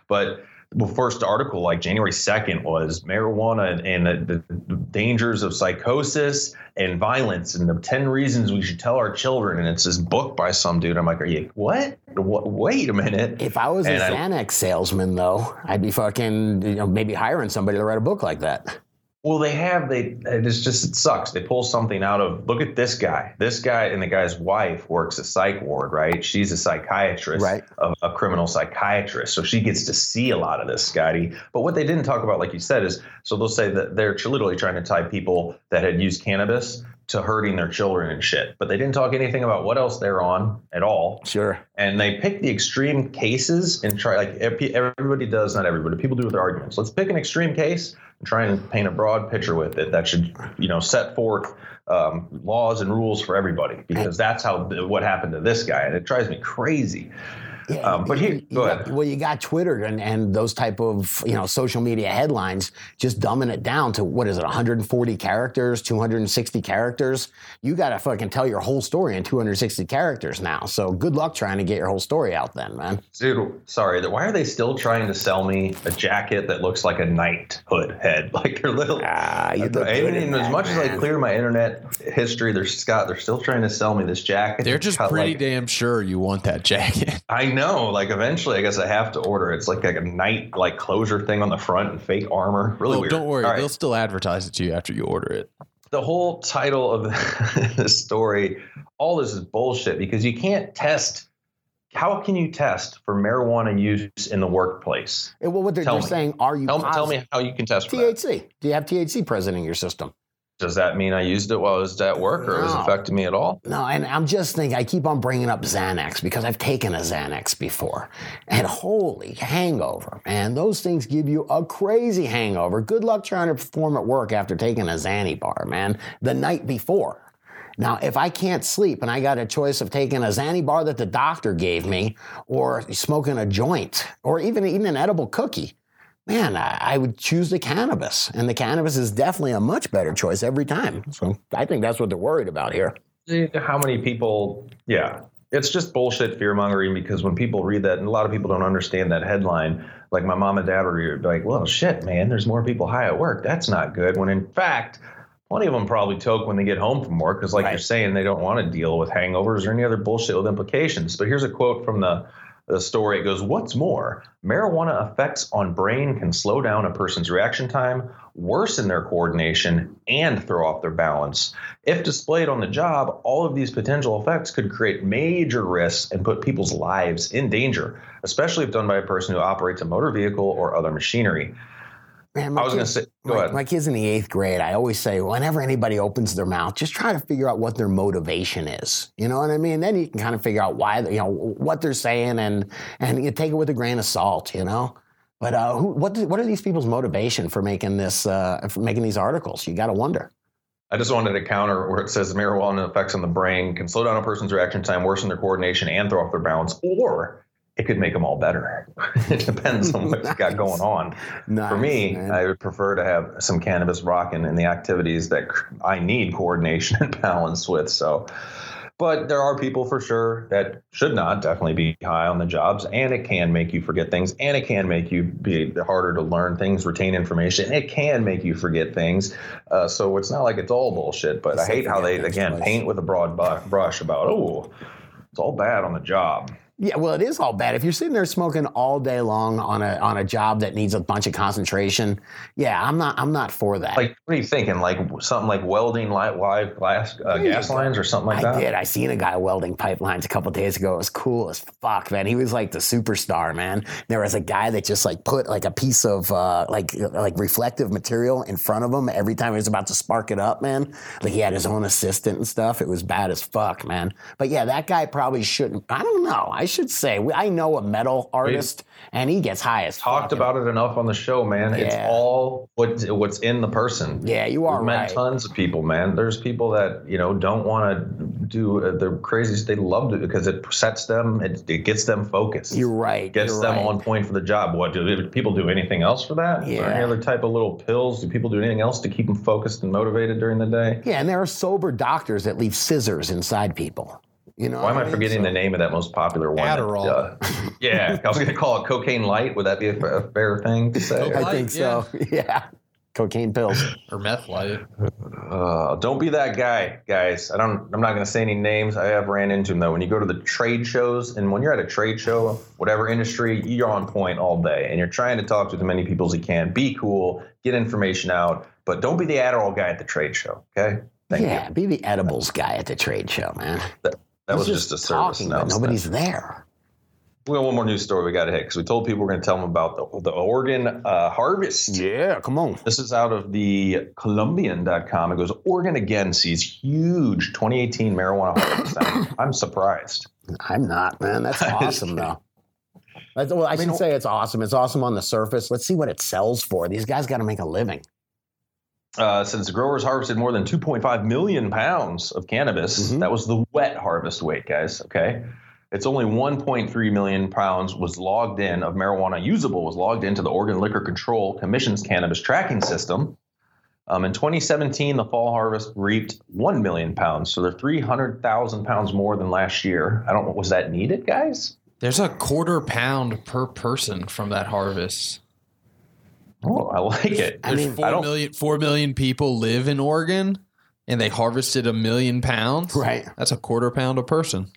But the first article, like January 2nd, was marijuana and, and the, the dangers of psychosis and violence and the 10 reasons we should tell our children. And it's this book by some dude. I'm like, are you, what? what? Wait a minute. If I was a And I- Xanax salesman, though, I'd be fucking you know maybe hiring somebody to write a book like that. Well, they have. They it's just it sucks. They pull something out of. Look at this guy. This guy and the guy's wife works a psych ward, right? She's a psychiatrist, Right. A, a criminal psychiatrist, so she gets to see a lot of this, Scotty. But what they didn't talk about, like you said, is so they'll say that they're literally trying to tie people that had used cannabis to hurting their children and shit. But they didn't talk anything about what else they're on at all Sure. and they pick the extreme cases and try like everybody does not everybody people do with their arguments let's pick an extreme case and try and paint a broad picture with it that should you know set forth um, laws and rules for everybody because that's how what happened to this guy and it drives me crazy Yeah, Um, but here- you- you go got- ahead. well, you got Twitter and, and those type of you know social media headlines just dumbing it down to what is it, 140 characters, 260 characters. You got to fucking tell your whole story in 260 characters now. So good luck trying to get your whole story out then, man. dude sorry why are they still trying to sell me a jacket that looks like a knight hood head like they're little Ah, you look I good mean, in as that, much as I man. clear my internet history, they're Scott. They're still trying to sell me this jacket. They're just Cut pretty like- damn sure you want that jacket. I know. Like eventually, I guess I have to order. It's like, like a night like closure thing on the front and fake armor. Really oh, weird. don't worry, All right. they'll still advertise it to you after you order it. The whole title of the story, all this is bullshit because you can't test. How can you test for marijuana use in the workplace? Well, what they're, Tell they're saying, are you Tell, tell me how you can test for that. THC? Do you have THC present in your system? Does that mean I used it while I was at work or is it No. affecting me at all? No, and I'm just thinking, I keep on bringing up Xanax because I've taken a Xanax before. And holy hangover, man. Those things give you a crazy hangover. Good luck trying to perform at work after taking a Xanny bar, man, the night before. Now, if I can't sleep and I got a choice of taking a Xanny bar that the doctor gave me or smoking a joint or even eating an edible cookie, man, I, I would choose the cannabis. And the cannabis is definitely a much better choice every time. So I think that's what they're worried about here. how many people yeah it's just bullshit fear mongering because when people read that and a lot of people don't understand that headline like my mom and dad were like well shit man there's more people high at work that's not good when in fact plenty of them probably toke when they get home from work because like Right. you're saying they don't want to deal with hangovers or any other bullshit with implications but here's a quote from the the story. It goes, What's more, marijuana effects on brain can slow down a person's reaction time, worsen their coordination, and throw off their balance. If displayed on the job, all of these potential effects could create major risks and put people's lives in danger, especially if done by a person who operates a motor vehicle or other machinery. Man, I was going to say, go my, ahead. my kids in the eighth grade, I always say, whenever anybody opens their mouth, just try to figure out what their motivation is. You know what I mean? Then you can kind of figure out why, you know, what they're saying, and and you take it with a grain of salt. You know. But uh, who, what what are these people's motivation for making this uh, for making these articles? You got to wonder. I just wanted to counter where it says marijuana effects on the brain can slow down a person's reaction time, worsen their coordination, and throw off their balance, or it could make them all better. it depends on what you got going on. Nice, For me, man. I would prefer to have some cannabis rocking in the activities that I need coordination and balance with. So, but there are people for sure that should not definitely be high on the jobs, and it can make you forget things, and it can make you be harder to learn things, retain information. It can make you forget things. Uh, so it's not like it's all bullshit. But I hate how they again paint with a broad bu- brush about oh, it's all bad on the job. Yeah, well, it is all bad. If you're sitting there smoking all day long on a on a job that needs a bunch of concentration, yeah, I'm not I'm not for that. Like, what are you thinking? Like something like welding live, live glass uh, gas lines or something like I that? I did. I seen a guy welding pipelines a couple days ago. It was cool as fuck, man. He was like the superstar, man. There was a guy that just like put like a piece of uh, like like reflective material in front of him every time he was about to spark it up, man. Like he had his own assistant and stuff. It was bad as fuck, man. But yeah, that guy probably shouldn't. I don't know. I should say I know a metal artist, and he gets high as talked about it enough on the show, man. It's all what what's in the person. Yeah, you are We've met tons of people, man. There's people that you know don't want to do uh, the craziest. They love it because it sets them. It, it gets them focused. You're right. Gets you're them right. on point for the job. What do people do? Anything else for that? Or Yeah. any other type of little pills? Do people do anything else to keep them focused and motivated during the day? Yeah, and there are sober doctors that leave scissors inside people. You know, Why am what I mean? forgetting So- the name of that most popular one? Adderall. Uh, yeah, I was going to call it cocaine light. Would that be a, a fair thing to say? I think so. Yeah. Cocaine pills. or meth light. Uh, don't be that guy, guys. I don't. I'm not going to say any names. I have ran into them though. When you go to the trade shows, and when you're at a trade show, whatever industry, you're on point all day, and you're trying to talk to as many people as you can. Be cool, get information out, but don't be the Adderall guy at the trade show. Okay. Thank yeah, you. be the edibles guy at the trade show, man. That, was He's just, a service talking, announcement. nobody's there. We got one more news story we got to hit because we told people we're going to tell them about the, the Oregon uh, harvest. Yeah, come on. This is out of the Columbian.com. It goes, Oregon again sees huge 2018 marijuana harvest. I'm, surprised. I'm not, man. That's awesome, though. That's, well, I, mean, should say it's awesome. It's awesome on the surface. Let's see what it sells for. These guys got to make a living. Uh, since the growers harvested more than 2.5 million pounds of cannabis, Mhm. that was the wet harvest weight, guys. Okay. It's only 1.3 million pounds was logged in of marijuana usable was logged into the Oregon Liquor Control Commission's cannabis tracking system. Um, in 2017, the fall harvest reaped 1 million pounds. So they're 300,000 pounds more than last year. I don't know. Was that needed, guys? There's a quarter pound per person from that harvest. Oh, I like it. I mean, Four don't- million, four million people live in Oregon, and they harvested a million pounds. Right. That's a quarter pound a person.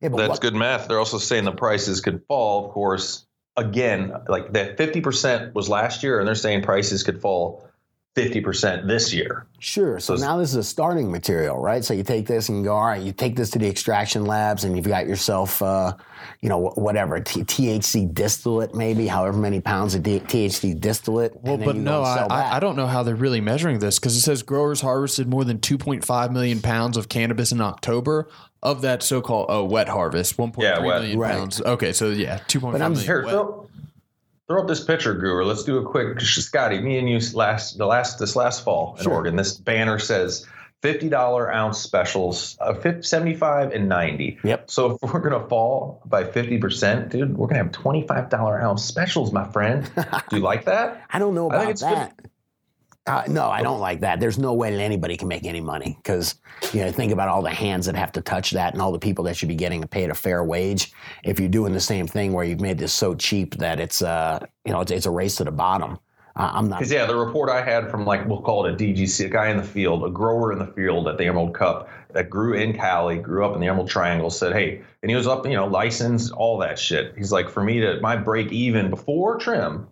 Yeah, That's what- good math. They're also saying the prices could fall, of course. Again, like that 50% was last year, and they're saying prices could fall 50% this year. Sure. So So- now this is a starting material, right? So you take this and you go, all right, you take this to the extraction labs and you've got yourself, uh, you know, whatever, T- THC distillate, maybe, however many pounds of D- THC distillate. Well, and but no, I. I, I don't know how they're really measuring this because it says growers harvested more than 2.5 million pounds of cannabis in October of that so-called oh, wet harvest, 1.3 Yeah, million wet. Right. pounds. Okay, so yeah, 2.5 But I'm- million Here, wet. Throw, up this picture, Guru. Let's do a quick. Scotty, me and you last the last this last fall in Sure. Oregon. This banner says fifty dollar ounce specials, uh, 50, 75 and ninety. Yep. So if we're gonna fall by fifty percent, dude, we're gonna have twenty five dollar ounce specials, my friend. do you like that? I don't know I about it's good. Uh, no, I don't like that. There's no way that anybody can make any money because you know think about all the hands that have to touch that and all the people that should be getting paid a fair wage. If you're doing the same thing where you've made this so cheap that it's uh you know it's, it's a race to the bottom. I- I'm not. Because yeah, the report I had from like we'll call it a DGC, a guy in the field, a grower in the field at the Emerald Cup that grew in Cali, grew up in the Emerald Triangle, said, "Hey," and he was up, you know, licensed, all that shit. He's like, for me to my break even before trim,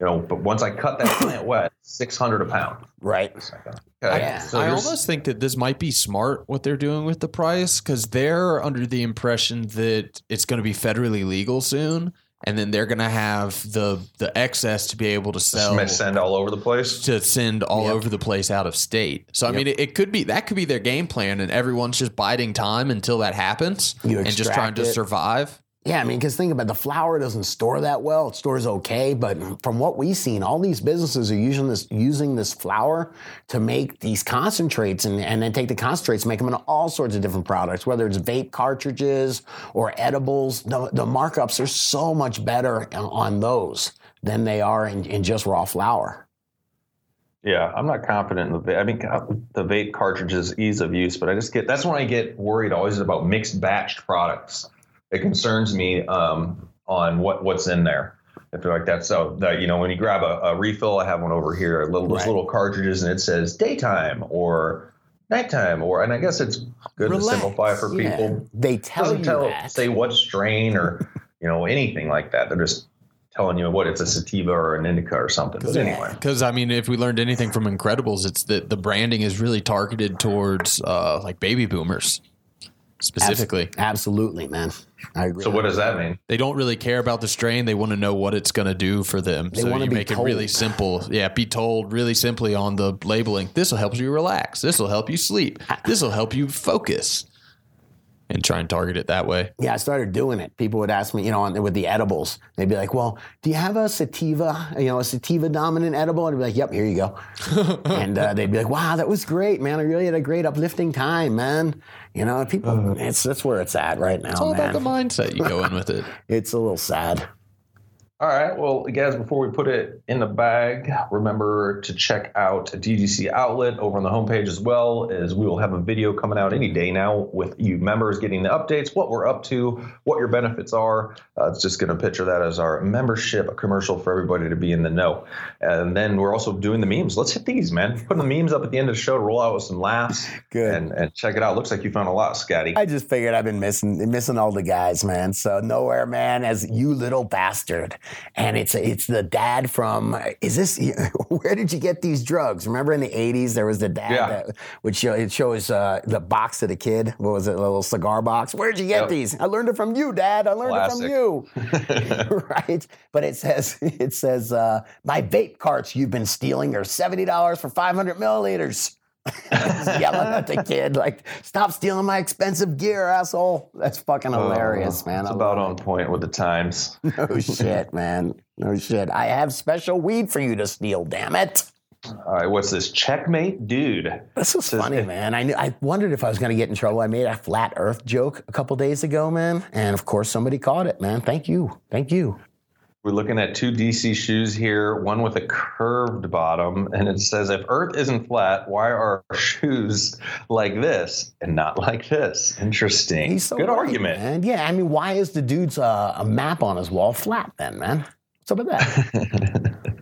you know, but once I cut that plant wet, six hundred a pound. Right. Okay, Yeah. so I almost think that this might be smart what they're doing with the price because they're under the impression that it's going to be federally legal soon, and then they're going to have the the excess to be able to sell send all over the place. to send all over the place out of state. So I mean, it, it could be that could be their game plan, and everyone's just biding time until that happens You and just trying extract to it. survive. Yeah, I mean, because think about it, the flour doesn't store that well. It stores okay, but from what we've seen, all these businesses are using this using this flour to make these concentrates, and, and then take the concentrates, make them into all sorts of different products, whether it's vape cartridges or edibles. The, the markups are so much better on those than they are in, in just raw flour. Yeah, I'm not confident in the vape. I mean, uh, the vape cartridges ease of use, but I just get that's when I get worried always about mixed batched products. It concerns me um, on what what's in there. If they're like that, so that you know, when you grab a, a refill, I have one over here, little those little cartridges, and it says daytime or nighttime, or and I guess it's good Relax. to simplify for Yeah. people. They tell doesn't you tell that. say what strain or you know anything like that. They're just telling you what it's a sativa or an indica or something. But anyway, Because I mean, if we learned anything from Incredibles, it's that the branding is really targeted towards uh, like baby boomers specifically. Absolutely, man. I agree. so what does that mean? They don't really care about the strain. They want to know what it's going to do for them. They so wanna you be make it really simple. Yeah, be told really simply on the labeling. This will help you relax. This will help you sleep. This will help you focus. And try and target it that way. Yeah, I started doing it. People would ask me, you know, on- with the edibles, they'd be like, "Well, do you have a sativa, you know, a sativa dominant edible?" And I'd be like, "Yep, here you go." and uh, they'd be like, "Wow, that was great, man! I really had a great uplifting time, man." You know, people, it's that's where it's at right now, It's all man. about the mindset you go in with it. it's a little sad. All right. Well, guys, before we put it in the bag, remember to check out DGC Outlet over on the homepage as well, as we will have a video coming out any day now with you members getting the updates, what we're up to, what your benefits are. Uh, it's just going to picture that as our membership a commercial for everybody to be in the know. And then we're also doing the memes. Let's hit these, man. Putting the memes up at the end of the show to roll out with some laughs. Good. And, and check it out. Looks like you found a lot, Scotty. I just figured I've been missing missing all the guys, man. So nowhere, man, as you little bastard, and it's it's the dad from. Is this where did you get these drugs? Remember in the '80s there was the dad Yeah. that would show it shows uh, the box of the kid. What was it? A little cigar box. Where'd you get Yep. these? I learned it from you, Dad. I learned Classic. it from you. right? But it says it says uh, my vape carts you've been stealing are seventy dollars for five hundred milliliters. Yelling at the kid like, "Stop stealing my expensive gear, asshole!" That's fucking hilarious, oh, man. Oh, It's I about on point with the times. it. No shit, man. No shit. I have special weed for you to steal. Damn it. All right. What's this? Checkmate, dude. This is funny, man. I knew, I wondered if I was going to get in trouble. I made a flat Earth joke a couple days ago, man, and of course somebody caught it, man. Thank you, thank you. We're looking at two DC shoes here, one with a curved bottom, and it says, if Earth isn't flat, why are our shoes like this and not like this? Interesting. So Good right, argument. man. Yeah, I mean, why is the dude's uh, a map on his wall flat then, man? What's up with that?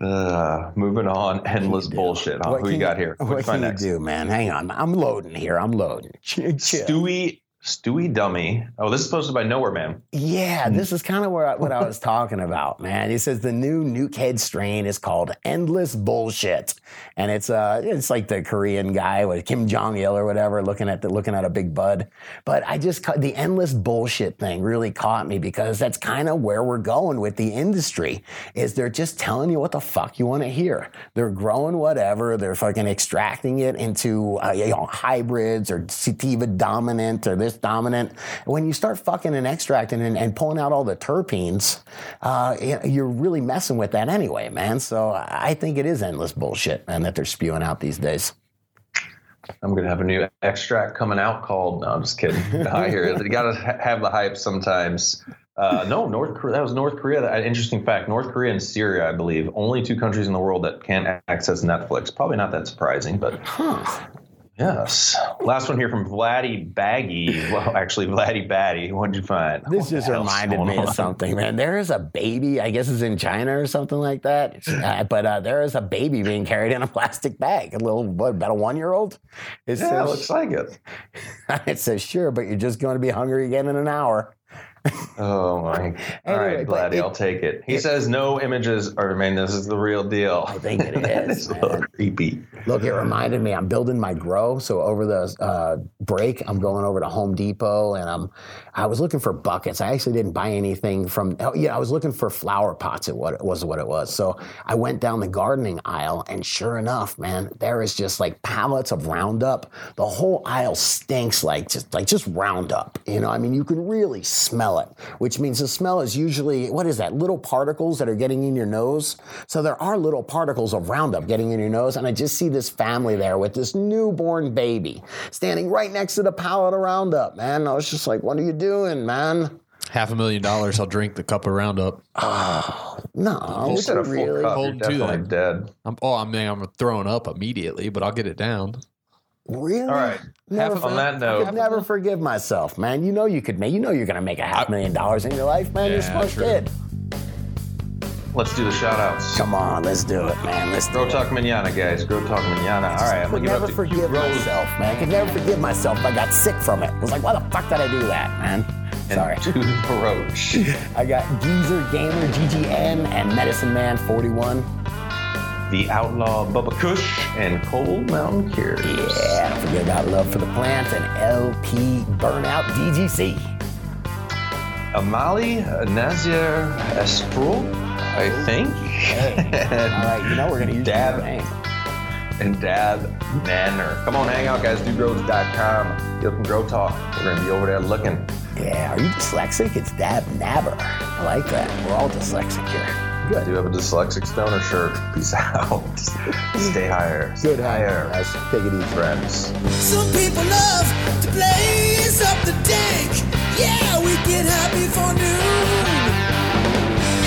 uh, moving on, endless bullshit. Huh? What Who you got here? What'd What you can you do, man? Hang on, I'm loading here. I'm loading. Chill. Stewie, Stewie Dummy. Oh, this is posted by Nowhere Man. Yeah, this is kind of where what I was talking about, man. He says the new nuke head strain is called Endless Bullshit, and it's uh, it's like the Korean guy with Kim Jong Il or whatever, looking at the looking at a big bud. But I just ca- the endless bullshit thing really caught me because that's kind of where we're going with the industry. Is they're just telling you what the fuck you want to hear. They're growing whatever. They're fucking extracting it into uh, you know hybrids or sativa dominant or this dominant. When you start fucking and extracting and, and pulling out all the terpenes, uh, you're really messing with that anyway, man. So I think it is endless bullshit, man, that they're spewing out these days. I'm gonna have a new extract coming out called. No, I'm just kidding. I hear it. You gotta have the hype sometimes. Uh, no, North Korea. That was North Korea. That, interesting fact: North Korea and Syria, I believe, only two countries in the world that can't access Netflix. Probably not that surprising, but Huh. Yes. Last one here from Vladdy Baggy. Well, actually, Vladdy Batty. What'd you find? This What just reminded me on? of something, man. There is a baby, I guess it's in China or something like that. Uh, but uh, there is a baby being carried in a plastic bag, a little, what, about a one year old? It Yeah, says, looks like it. it says, sure, but you're just going to be hungry again in an hour. Oh my! All Anyway, right, but Vladdy, it- I'll take it. He says no images. I mean, this is the real deal. I think it is, a little creepy. Look, it reminded me. I'm building my grow, so over the uh, break, I'm going over to Home Depot, and I'm. I was looking for buckets. I actually didn't buy anything from. Yeah, I was looking for flower pots. It was what it was. So I went down the gardening aisle, and sure enough, man, there is just like pallets of Roundup. The whole aisle stinks like just like just Roundup. You know, I mean, you can really smell it, which means the smell is usually what is that? Little particles that are getting in your nose. So there are little particles of Roundup getting in your nose, and I just see this family there with this newborn baby standing right next to the pallet of Roundup. Man, I was just like, "What are you doing, man?" Half a million dollars, I'll drink the cup of Roundup. No, You would said you a full really? cup. You're Holding to definitely that. dead. I'm, oh, I mean, I'm throwing up immediately, but I'll get it down. Really? All right. Never Half- on for- that I note- could never forgive myself, man. You know you could make. You know you're gonna make a half million dollars in your life, man. You're a Yeah, smart true. kid. Let's do the shout outs. Come on, let's do it, man. Let's it. Talk Manana, guys. Grow Talk Manana. All right, I'm could gonna give never up to forgive Rose myself, man. I could never forgive myself if I got sick from it. I was like, why the fuck did I do that, man? Sorry. and to Roach. I got Geezer Gamer GGN and Medicine Man 41. the Outlaw Bubba Kush and Cold Mountain Cures. Yeah, don't forget about Love for the Plants and LP Burnout DGC. Amali Nazir Esprul, I oh, think. All right, you know we're gonna use Dab. your name. and Dab Nanner. Come on, hang out, guys. DudeGrows.com. You can grow talk. We're gonna be over there looking. Yeah, are you dyslexic? It's Dab Nabber. I like that. We're all dyslexic here. I Good. do have a dyslexic stoner shirt. Peace out. Stay higher. Stay Good higher. Guys, take it easy. Friends. Some people love to blaze up the dank. Yeah, we get high before noon.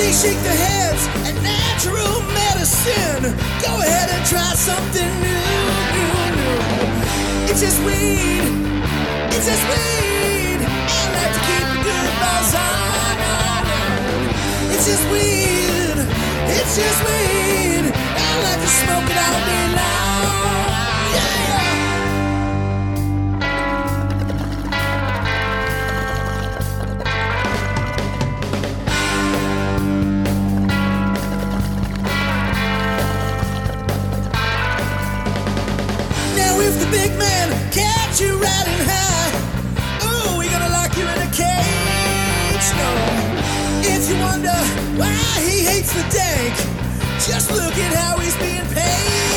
They shake their heads at natural medicine. Go ahead and try something new, new, new. It's just weed. It's just weed. I like to keep a good on, on, on. It's just weed. It's just weed. I like to smoke it all day long. Yeah. The dank, just look at how he's being paid.